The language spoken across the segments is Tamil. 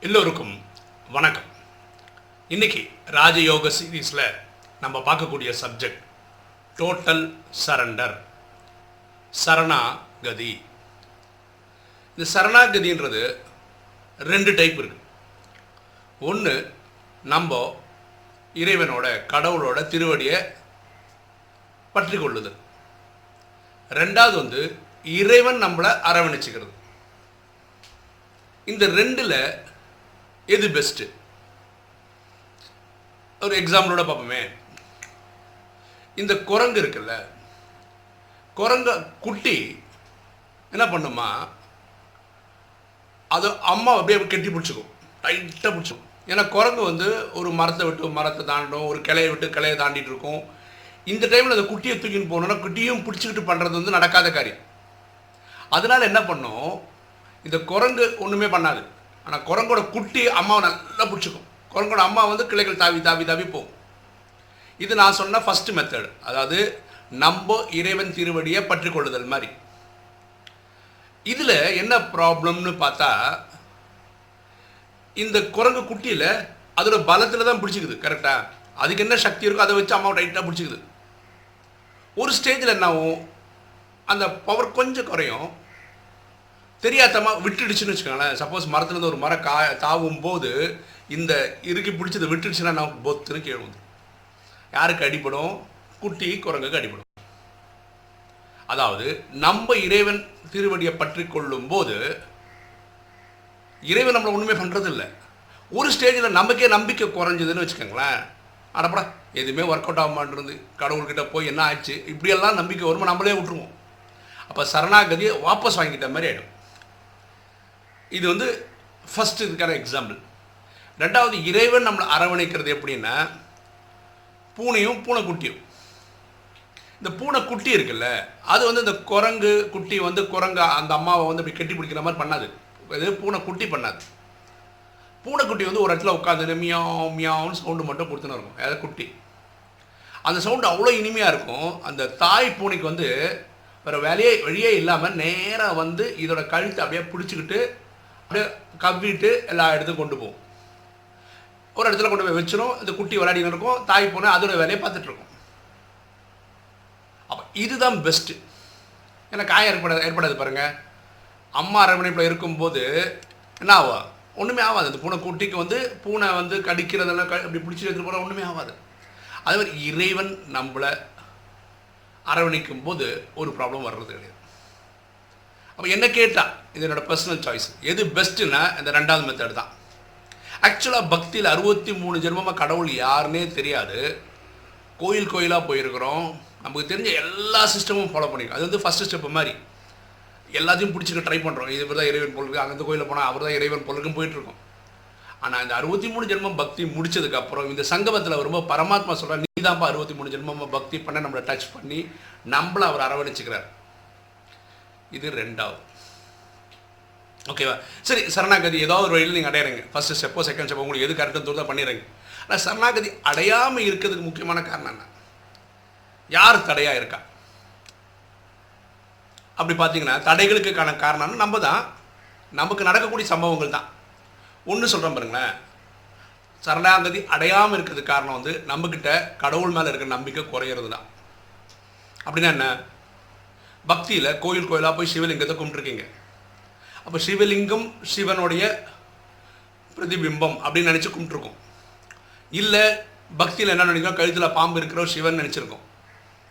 எல்லோருக்கும் வணக்கம். இன்னைக்கு ராஜயோக சீரீஸில் நம்ம பார்க்கக்கூடிய சப்ஜெக்ட் டோட்டல் சரண்டர் சரணாகதி. இந்த சரணாகதின்றது ரெண்டு டைப் இருக்கு. ஒன்று நம்ம இறைவனோட கடவுளோட திருவடியை பற்றி கொள்ளுதல் ரெண்டாவது வந்து இறைவன் நம்மளை அரவணைச்சிக்கிறது. இந்த ரெண்டில் எது பெஸ்ட்டு ஒரு எக்ஸாம்பிளோட பார்ப்போமே. இந்த குரங்கு இருக்குல்ல குரங்க குட்டி என்ன பண்ணுமா அது அம்மா அப்படியே கெட்டி பிடிச்சிக்கும். டைட்டாக பிடிச்சிக்கும். ஏன்னா குரங்கு வந்து ஒரு மரத்தை விட்டு மரத்தை தாண்டும் ஒரு கிளையை விட்டு கிளையை தாண்டிட்டு இருக்கும். இந்த டைமில் அந்த குட்டியை தூக்கின்னு போனோன்னா குட்டியும் பிடிச்சிக்கிட்டு பண்ணுறது வந்து நடக்காத காரியம். அதனால் என்ன பண்ணும் இந்த குரங்கு ஒன்றுமே பண்ணாது. ஆனால் குரங்கோட குட்டி அம்மாவை நல்லா பிடிச்சிக்கும். குரங்கோட அம்மா வந்து கிளைகள் தாவி தாவி தாவி போகும். இது நான் சொன்ன ஃபஸ்ட்டு மெத்தட் அதாவது நம்ம இறைவன் திருவடியை பற்றி கொள்ளுதல் மாதிரி. இதில் என்ன ப்ராப்ளம்னு பார்த்தா இந்த குரங்கு குட்டியில் அதோட பலத்தில் தான் பிடிச்சிக்குது கரெக்டாக அதுக்கு என்ன சக்தி இருக்கோ அதை வச்சு அம்மாவை டைட்டாக பிடிச்சிக்குது. ஒரு ஸ்டேஜில் என்ன ஆகும்? அந்த பவர் கொஞ்சம் குறையும். தெரியாதமா விட்டுடுச்சுன்னு வச்சுக்கோங்களேன். சப்போஸ் மரத்துலேருந்து ஒரு மரம் கா தாவும் போது இந்த இறுக்கி பிடிச்சதை விட்டுடுச்சுன்னா நான் பொத்துன்னு கீழே யாருக்கு அடிபடும்? குட்டி குரங்குக்கு அடிபடும். அதாவது நம்ம இறைவன் திருவடியை பற்றி கொள்ளும் போது இறைவன் நம்மளை ஒன்றுமே பண்ணுறதில்ல ஒரு ஸ்டேஜில் நமக்கே நம்பிக்கை குறைஞ்சதுன்னு வச்சுக்கோங்களேன். அடப்படா எதுவுமே ஒர்க் அவுட் ஆக மாட்டேருந்து கடவுள்கிட்ட போய் என்ன ஆச்சு? இப்படியெல்லாம் நம்பிக்கை வருமா நம்மளே விட்டுருவோம். அப்போ சரணாகதியை வாபஸ் வாங்கிட்ட மாதிரி ஆகிடும் இது வந்து ஃபஸ்ட் இதுக்கான எக்ஸாம்பிள் ரெண்டாவது இறைவன் நம்மளை அரவணைக்கிறது எப்படின்னா பூனையும் பூனைக்குட்டியும். இந்த பூனைக்குட்டி இருக்குல்ல அது வந்து இந்த குரங்கு குட்டி வந்து குரங்கு அந்த அம்மாவை வந்து அப்படி கட்டி பிடிக்கிற மாதிரி பண்ணாது. இது பூனைக்குட்டி பண்ணாது. பூனைக்குட்டி வந்து ஒரு இடத்துல உட்காந்து மியாவ் மியாவ்னு சவுண்டு மட்டும் கொடுத்துன்னு இருக்கும். அதாவது குட்டி. அந்த சவுண்டு அவ்வளோ இனிமையாக இருக்கும். அந்த தாய் பூனைக்கு வந்து வேறு வேலையே வழியே இல்லாமல் நேராக வந்து இதோட கழுத்தை அப்படியே பிடிச்சிக்கிட்டு அப்படியே கவ்விட்டு எல்லா இடத்துக்கும் கொண்டு போகும் ஒரு இடத்துல கொண்டு போய் வச்சிடும் இந்த குட்டி விளையாடின்னு இருக்கும். தாய் பூனை அதோட வேலையை பார்த்துட்ருக்கும் அப்போ இதுதான் பெஸ்ட்டு ஏன்னா காயம் ஏற்படாது ஏற்படாது பாருங்கள் அம்மா அரவணைப்பில் இருக்கும்போது என்ன ஆகும் ஒன்றுமே ஆகாது அந்த பூனை குட்டிக்கு வந்து பூனை வந்து கடிக்கிறதெல்லாம் க அப்படி பிடிச்சி எடுத்துகிட்டு போனால் ஒன்றுமே ஆகாது அதே மாதிரி இறைவன் நம்மளை அரவணைக்கும் போது ஒரு ப்ராப்ளம் வர்றது கிடையாது. அப்போ என்ன கேட்டால் இது என்னோட பர்சனல் சாய்ஸ் எது பெஸ்ட்டுன்னா இந்த ரெண்டாவது மெத்தட் தான். ஆக்சுவலாக பக்தியில் அறுபத்தி மூணு ஜென்மமாக கடவுள் யாருன்னே தெரியாது. கோயில் கோயிலாக போயிருக்கிறோம். நமக்கு தெரிஞ்ச எல்லா சிஸ்டமும் ஃபாலோ பண்ணிக்கிறோம் அது வந்து ஃபஸ்ட்டு ஸ்டெப் மாதிரி. எல்லாத்தையும் பிடிச்சிக்க ட்ரை பண்ணுறோம் இது தான் இறைவன் பொருளுக்கு அங்கே கோயிலில் போனால் அவர் தான் இறைவன் பொருளுக்கும் போயிட்டுருக்கோம் ஆனால் இந்த அறுபத்தி மூணு ஜென்மம் பக்தி முடிச்சதுக்கப்புறம் இந்த சங்கமத்தில் வரும்போது பரமாத்மா சொல்கிறார் நீ தான்ப்பா அறுபத்தி மூணு ஜென்மமாக பக்தி பண்ண நம்மளை டச் பண்ணி நம்மளை அவர் அரவணைச்சிக்கிறார். இது ரெண்டாவது. ஓகேவா சரி சரணாகதி ஏதாவது ஒரு வழியில் நீங்கள் அடையிறீங்க. ஃபஸ்ட்டு ஸ்டெப்போ செகண்ட் ஸ்டெப்போ உங்களுக்கு எது கரெக்டாக தூரம் பண்ணிடுறீங்க. ஆனால் சரணாகதி அடையாமல் இருக்கிறதுக்கு முக்கியமான காரணம் என்ன? யார் தடையாக இருக்கா? அப்படி பார்த்தீங்கன்னா தடைகளுக்கான காரணம்னு நம்ம தான் நமக்கு நடக்கக்கூடிய சம்பவங்கள் தான். ஒன்று சொல்கிறோம் பாருங்களேன். சரணாகதி அடையாமல் இருக்கிறதுக்கு காரணம் வந்து நம்மக்கிட்ட கடவுள் மேலே இருக்கிற நம்பிக்கை குறையிறது தான் அப்படின்னா என்ன? பக்தியில் கோயில் கோயிலாக போய் சிவலிங்கத்தை கும்பிட்டுருக்கீங்க. அப்போ சிவலிங்கம் சிவனுடைய பிரதிபிம்பம் அப்படின்னு நினச்சி கும்பிட்டுருக்கோம். இல்லை பக்தியில் என்ன நினைக்கிறோம்? கழுத்தில் பாம்பு இருக்கிற சிவன் நினச்சிருக்கோம்.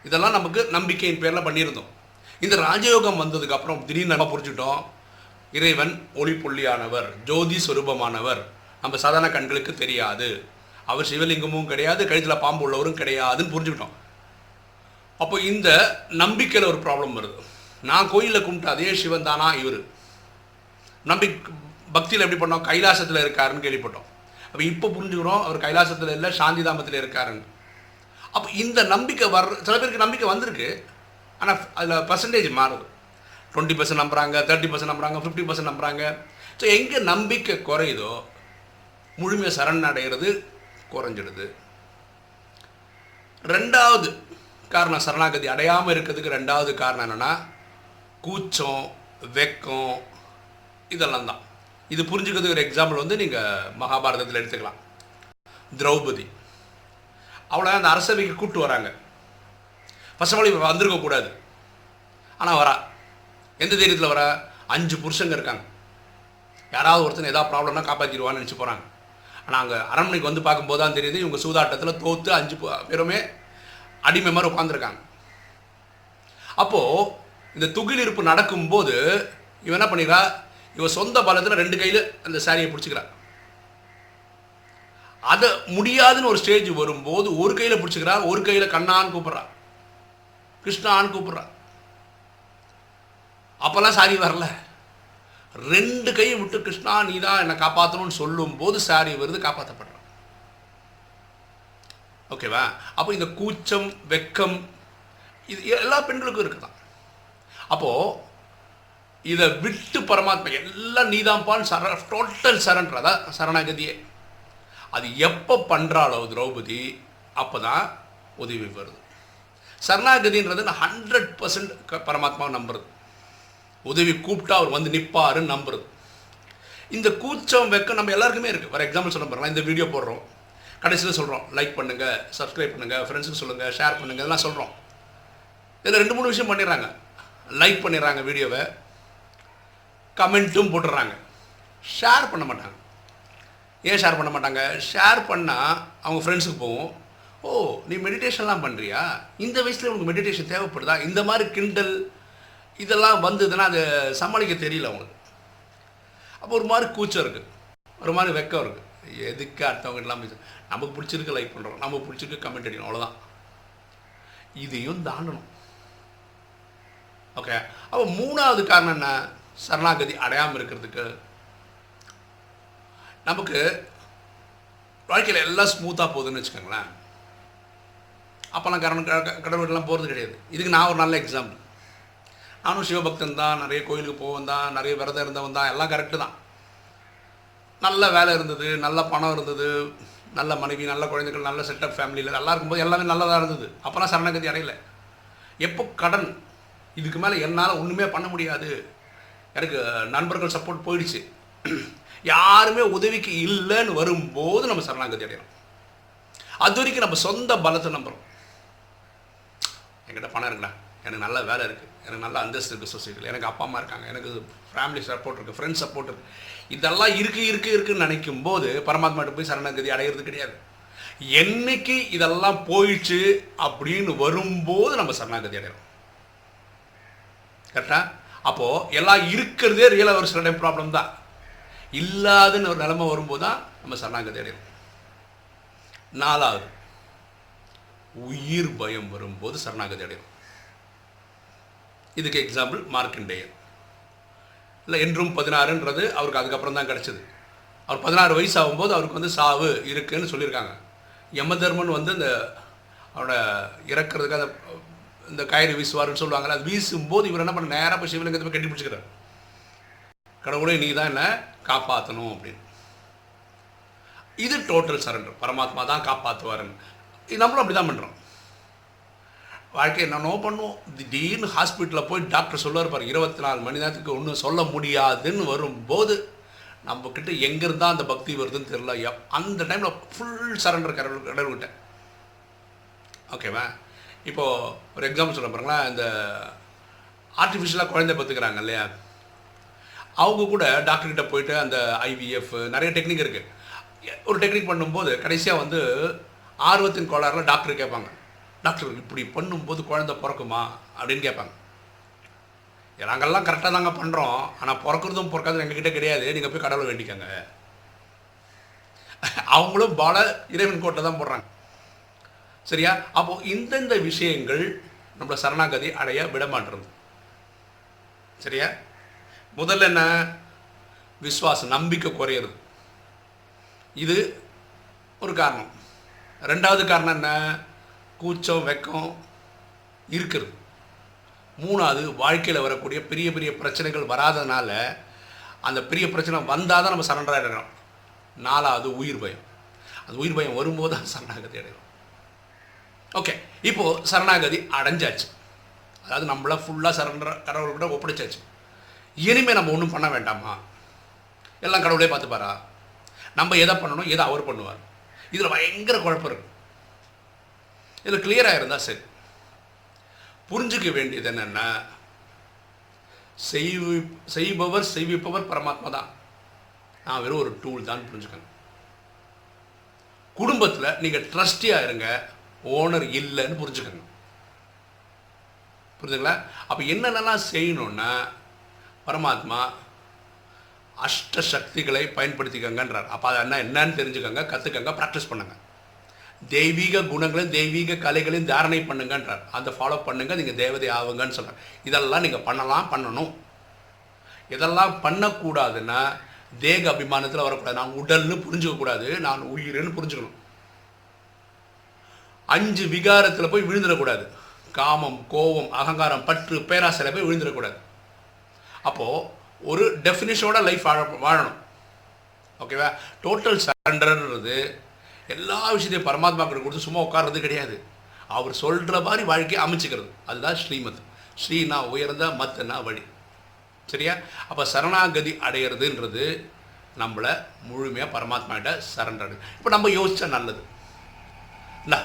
இதெல்லாம் நமக்கு நம்பிக்கையின் பேரில் பண்ணியிருந்தோம். இந்த ராஜயோகம் வந்ததுக்கப்புறம் திடீர்னு நம்ம புரிஞ்சுட்டோம் இறைவன் ஒளி புள்ளியானவர் ஜோதி சுரூபமானவர். நம்ம சாதாரண கண்களுக்கு தெரியாது. அவர் சிவலிங்கமும் கிடையாது கழுத்தில் பாம்பு உள்ளவரும் கிடையாதுன்னு புரிஞ்சுக்கிட்டோம். அப்போ இந்த நம்பிக்கையில் ஒரு ப்ராப்ளம் வருது. நான் கோயிலில் கும்பிட்டு அதே சிவன் தானா? இவர். நம்பி பக்தியில் எப்படி பண்ணோம்? கைலாசத்தில் இருக்காருன்னு கேள்விப்பட்டோம். அப்போ இப்போ புரிஞ்சுக்கிறோம் அவர் கைலாசத்தில் இல்லை சாந்திதாமத்தில் இருக்காருன்னு. அப்போ இந்த நம்பிக்கை வர்ற சில பேருக்கு நம்பிக்கை வந்திருக்கு ஆனால் அதில் பர்சன்டேஜ் மாறுது. டுவெண்ட்டி பர்சன்ட் நம்புகிறாங்க தேர்ட்டி பர்சன்ட் நம்புறாங்க ஃபிஃப்டி பர்சன்ட் நம்புறாங்க. ஸோ எங்கே நம்பிக்கை குறையுதோ முழுமையாக சரண் அடைகிறது குறைஞ்சிடுது. ரெண்டாவது காரணம் சரணாகதி அடையாமல் இருக்கிறதுக்கு ரெண்டாவது காரணம் என்னென்னா கூச்சம் வெக்கம் இதெல்லாம் தான். இது புரிஞ்சுக்கிறதுக்கு ஒரு எக்ஸாம்பிள் வந்து நீங்கள் மகாபாரதத்தில் எடுத்துக்கலாம். திரௌபதி. அவளை அந்த அரசவைக்கு கூப்பிட்டு வராங்க. ஃபர்ஸ்ட் ஆஃப் ஆல் ஆனால் வரா. எந்த தைரியத்தில் வரா? அஞ்சு புருஷங்க இருக்காங்க. யாராவது ஒருத்தன் ஏதாவது ப்ராப்ளம்னா காப்பாற்றிடுவான்னு நினச்சி போகிறாங்க ஆனால் அங்கே அரண்மனைக்கு வந்து பார்க்கும்போது தான் தெரியுது இவங்க சூதாட்டத்தில் தோற்று அஞ்சு பேருமே அடிமை மாதிரி உட்காந்துருக்காங்க அப்போது இந்த துகிலிருப்பு நடக்கும்போது இவன் என்ன பண்ணிக்கிறா இவன் சொந்த பலத்தில் ரெண்டு கையில் அந்த சாரியை பிடிச்சிக்கிறா. அதை முடியாதுன்னு ஒரு ஸ்டேஜ் வரும்போது ஒரு கையில் பிடிச்சிக்கிறா ஒரு கையில் கண்ணான்னு கூப்பிட்றான் கிருஷ்ணான்னு கூப்பிட்றான் அப்போல்லாம் சாரி வரல. ரெண்டு கையை விட்டு கிருஷ்ணா நீ தான் என்னை காப்பாற்றணும்னு சொல்லும்போது சாரி வருது காப்பாற்றப்படுறான் ஓகேவா அப்போ இந்த கூச்சம் வெக்கம் இது எல்லா பெண்களுக்கும் இருக்குதான். அப்போது இதை விட்டு பரமாத்மா எல்லாம் நீதான்பான்னு சர டோட்டல் சரண்டர் அதான் சரணாகதியே. அது எப்போ பண்ணுறாளோ திரௌபதி அப்போ தான் உதவி வருது. சரணாகதின்றது ஹண்ட்ரட் பர்சன்ட் பரமாத்மாவை நம்புறது. உதவி கூப்பிட்டா அவர் வந்து நிற்பாருன்னு நம்புறது. இந்த கூச்சம் வெக்கம் நம்ம எல்லாருக்குமே இருக்குது ஃபார் எக்ஸாம்பிள் சொல்ல பாருங்களா இந்த வீடியோ போடுறோம். கடைசியில் சொல்கிறோம் லைக் பண்ணுங்கள் சப்ஸ்கிரைப் பண்ணுங்கள் ஃப்ரெண்ட்ஸுக்கு சொல்லுங்கள் ஷேர் பண்ணுங்கள் இதெல்லாம் சொல்கிறோம் இதில் ரெண்டு மூணு விஷயம் பண்ணிடுறாங்க. லைக் பண்ணிடுறாங்க வீடியோவை. கமெண்ட்டும் போட்டுடுறாங்க. ஷேர் பண்ண மாட்டாங்க. ஏன் ஷேர் பண்ண மாட்டாங்க? ஷேர் பண்ணால் அவங்க ஃப்ரெண்ட்ஸுக்கு போகும். ஓ நீ மெடிடேஷன்லாம் பண்ணுறியா இந்த வயசில் உனக்கு மெடிடேஷன் தேவைப்படுதா? இந்த மாதிரி கிண்டல் இதெல்லாம் வந்ததுன்னா அது சமாளிக்க தெரியல அவங்களுக்கு. அப்போ ஒரு மாதிரி கூச்சம் இருக்குது ஒரு மாதிரி வெக்கம் இருக்குது எதுக்கு அடுத்தவங்க எல்லாம் பேச நமக்கு பிடிச்சிருக்கு லைக் பண்ணுறோம் நமக்கு பிடிச்சிருக்கு கமெண்ட் அடிக்கணும். அவ்வளோதான் இதையும் தாண்டணும். ஓகே அப்போ மூணாவது காரணம் என்ன? சரணாகதி அடையாமல் இருக்கிறதுக்கு நமக்கு வாழ்க்கையில் எல்லாம் ஸ்மூத்தாக போகுதுன்னு வச்சுக்கோங்களேன். அப்போல்லாம் கரண் கடவுள்லாம் போகிறது கிடையாது. இதுக்கு நான் ஒரு நல்ல எக்ஸாம்பிள் நானும் சிவபக்தன் தான். நிறைய கோயிலுக்கு போவன் தான். நிறைய விரதம் இருந்தவன் தான். எல்லாம் கரெக்டு தான். நல்ல வேலை இருந்தது நல்ல பணம் இருந்தது நல்ல மனைவி நல்ல குழந்தைகள் நல்ல செட்டப் ஃபேமிலியில் நல்லா இருக்கும்போது எல்லாமே நல்லதாக இருந்தது. அப்போலாம் சரணகதி அடையல. எப்போ கடன்? இதுக்கு மேலே என்னால் ஒன்றுமே பண்ண முடியாது. எனக்கு நண்பர்கள் சப்போர்ட் போயிடுச்சு. யாருமே உதவிக்கு இல்லைன்னு வரும்போது நம்ம சரணாகதி அடையணும் அது வரைக்கும் நம்ம சொந்த பலத்தை நம்புகிறோம் என்கிட்ட பணம் இருக்குடா. எனக்கு நல்ல வேலை இருக்குது எனக்கு நல்ல அந்தஸ்து இருக்குது சொசைட்டியில் எனக்கு அப்பா அம்மா இருக்காங்க. எனக்கு ஃபேமிலி சப்போர்ட் இருக்குது ஃப்ரெண்ட்ஸ் சப்போர்ட் இருக்குது இதெல்லாம் இருக்குது இருக்குது இருக்குன்னு நினைக்கும் போது பரமாத்மாட்ட போய் சரணகதி அடையிறது கிடையாது. என்னைக்கு இதெல்லாம் போயிடுச்சு அப்படின்னு வரும்போது நம்ம சரணாகதி அடைகிறோம் கரெக்டா அப்போது எல்லாம் இருக்கிறதே ரியலாக ஒரு சில ப்ராப்ளம் தான். இல்லாதுன்னு ஒரு நிலைமை வரும்போது தான் நம்ம சரணாகதி அடைகிறோம் நாலாவது உயிர் பயம் வரும்போது சரணாகதி அடைகிறோம் இதுக்கு எக்ஸாம்பிள் மார்க்கண்டேயர் இல்லை என்றும் பதினாறுன்றது அவருக்கு அதுக்கப்புறம் தான் கிடச்சிது. அவர் பதினாறு வயசு ஆகும்போது அவருக்கு வந்து சாவு இருக்குன்னு சொல்லியிருக்காங்க. யமதர்மன் வந்து இந்த அவரோட இறக்குறதுக்கு அந்த இந்த கயிறு வீசுவாருன்னு சொல்லுவாங்கல்ல அது வீசும்போது இவர் என்ன பண்ண நேராக போய் சிவலிங்கத்தை போய் கட்டி பிடிச்சிக்கிறார். கடவுளே நீ தான் என்ன காப்பாற்றணும் அப்படின்னு. இது டோட்டல் சரண்டர் பரமாத்மா தான் காப்பாற்றுவாருன்னு இது நம்மளும் அப்படி தான் பண்ணுறோம் வாழ்க்கை என்னென்னோ பண்ணுவோம். திடீர்னு ஹாஸ்பிட்டலில் போய் டாக்டர் சொல்லுவார் பாரு இருபத்தி நாலு மணி நேரத்துக்கு ஒன்றும் சொல்ல முடியாதுன்னு வரும்போது நம்மக்கிட்ட எங்கேருந்தா அந்த பக்தி வருதுன்னு தெரியல. எப்- அந்த டைமில் ஃபுல் சரண்டர் கடவுள் கடவுள்கிட்ட ஓகேவா இப்போது ஒரு எக்ஸாம்பிள் சொல்ல பாருங்களேன். இந்த ஆர்டிஃபிஷியலாக குழந்தை பார்த்துக்கிறாங்க இல்லையா? அவங்க கூட டாக்டர்கிட்ட போயிட்டு அந்த ஐவிஎஃப் நிறைய டெக்னிக் இருக்குது ஒரு டெக்னிக் பண்ணும்போது கடைசியாக வந்து ஆர்வத்தின் கோளாறுல டாக்டர் கேட்பாங்க. டாக்டர் இப்படி பண்ணும்போது குழந்தை பிறக்குமா? அப்படின்னு கேட்பாங்க. நாங்கள்லாம் கரெக்டாக தாங்க பண்ணுறோம் ஆனால் பிறக்கிறதும் பிறக்காதும் எங்ககிட்ட கிடையாது. நீங்கள் போய் கடவுளை வேண்டிக்கங்க. அவங்களும் பால இறைவன் கோட்டை தான் போடுறாங்க. சரியா? அப்போது இந்தந்த விஷயங்கள் நம்மளை சரணாகதி அடைய விடமாட்டுறது. சரியா? முதல்ல என்ன? விஸ்வாசம் நம்பிக்கை குறையிறது. இது ஒரு காரணம். ரெண்டாவது காரணம் என்ன? கூச்சம் வெக்கம் இருக்கிறது. மூணாவது வாழ்க்கையில் வரக்கூடிய பெரிய பெரிய பிரச்சனைகள் வராதனால அந்த பெரிய பிரச்சனை வந்தால் தான் நம்ம சரண்டர் ஆகிடுறோம் நாலாவது உயிர் பயம். அந்த உயிர் பயம் வரும்போது தான் சரணாகதி அடைகிறோம் ஓகே இப்போது சரணாகதி அடைஞ்சாச்சு. அதாவது நம்மள ஃபுல்லாக சரண்டர் கடவுள்கிட்ட ஒப்படைச்சாச்சு. இனிமேல் நம்ம ஒன்றும் பண்ண வேண்டாமா? எல்லாம் கடவுளே பார்த்துப்பாரா? நம்ம எதை பண்ணணும்? எதை அவர் பண்ணுவார்? இதில் பயங்கர குழப்பம் இருக்குது இதில் கிளியராக இருந்தால் சரி. புரிஞ்சுக்க வேண்டியது என்னென்னா செய்வி செய்பவர் செய்விப்பவர் பரமாத்மா தான். நான் வெறும் ஒரு டூல் தான் புரிஞ்சுக்கணும். குடும்பத்தில் நீங்கள் ட்ரஸ்டியாக இருங்க ஓனர் இல்லைன்னு புரிஞ்சுக்கணும். புரிஞ்சுங்களா அப்போ என்னென்னலாம் செய்யணுன்னா பரமாத்மா அஷ்ட சக்திகளை பயன்படுத்திக்கங்கன்றார். அப்போ அது என்ன என்னன்னு தெரிஞ்சுக்கோங்க கற்றுக்கங்க ப்ராக்டிஸ் பண்ணுங்க. தெய்வீக குணங்களையும் தெய்வீக கலைகளையும் தாரணை பண்ணுங்கன்றார். அந்த ஃபாலோ பண்ணுங்கள் நீங்கள் தேவதை ஆகுங்கன்னு சொல்கிறார் இதெல்லாம் நீங்கள் பண்ணலாம் பண்ணணும். இதெல்லாம் பண்ணக்கூடாதுன்னா தேக அபிமானத்தில் வரக்கூடாது. நான் உடல்னு புரிஞ்சுக்கக்கூடாது நான் உயிர்னு புரிஞ்சுக்கணும். அஞ்சு விகாரத்தில் போய் விழுந்துடக்கூடாது. காமம் கோபம் அகங்காரம் பற்று பேராசையில் போய் விழுந்துடக்கூடாது. அப்போது ஒரு டெஃபினிஷனோட லைஃப் வாழ வாழணும். ஓகேவா டோட்டல் சரண்டர்ன்றது எல்லா விஷயத்தையும் பரமாத்மா கிட்ட கொடுத்து சும்மா உட்கார்றது கிடையாது. அவர் சொல்கிற மாதிரி வாழ்க்கையை அமைச்சுக்கிறது. அதுதான் ஸ்ரீமத். ஸ்ரீனா உயர்ந்த மத்தனா வழி. சரியா? அப்போ சரணாகதி அடையிறதுன்றது நம்மளை முழுமையாக பரமாத்மாட்ட சரண்டர் இப்போ நம்ம யோசித்தா நல்லது. இல்லை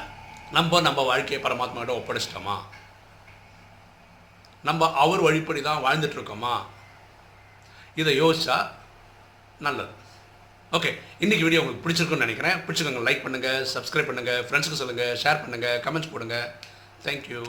நம்ம நம்ம வாழ்க்கையை பரமாத்மாட்ட ஒப்படைச்சிட்டோமா? நம்ம அவர் வழிப்படி தான் வாழ்ந்துட்டுருக்கோமா இதை யோசித்தா நல்லது. ஓகே இன்றைக்கி வீடியோ உங்களுக்கு பிடிச்சிருக்குன்னு நினைக்கிறேன். பிடிச்சிக்கோங்க லைக் பண்ணுங்கள் சப்ஸ்கிரைப் பண்ணுங்கள் ஃப்ரெண்ட்ஸுக்கு சொல்லுங்கள் ஷேர் பண்ணுங்கள் கமெண்ட்ஸ் போடுங்க. தேங்க்யூ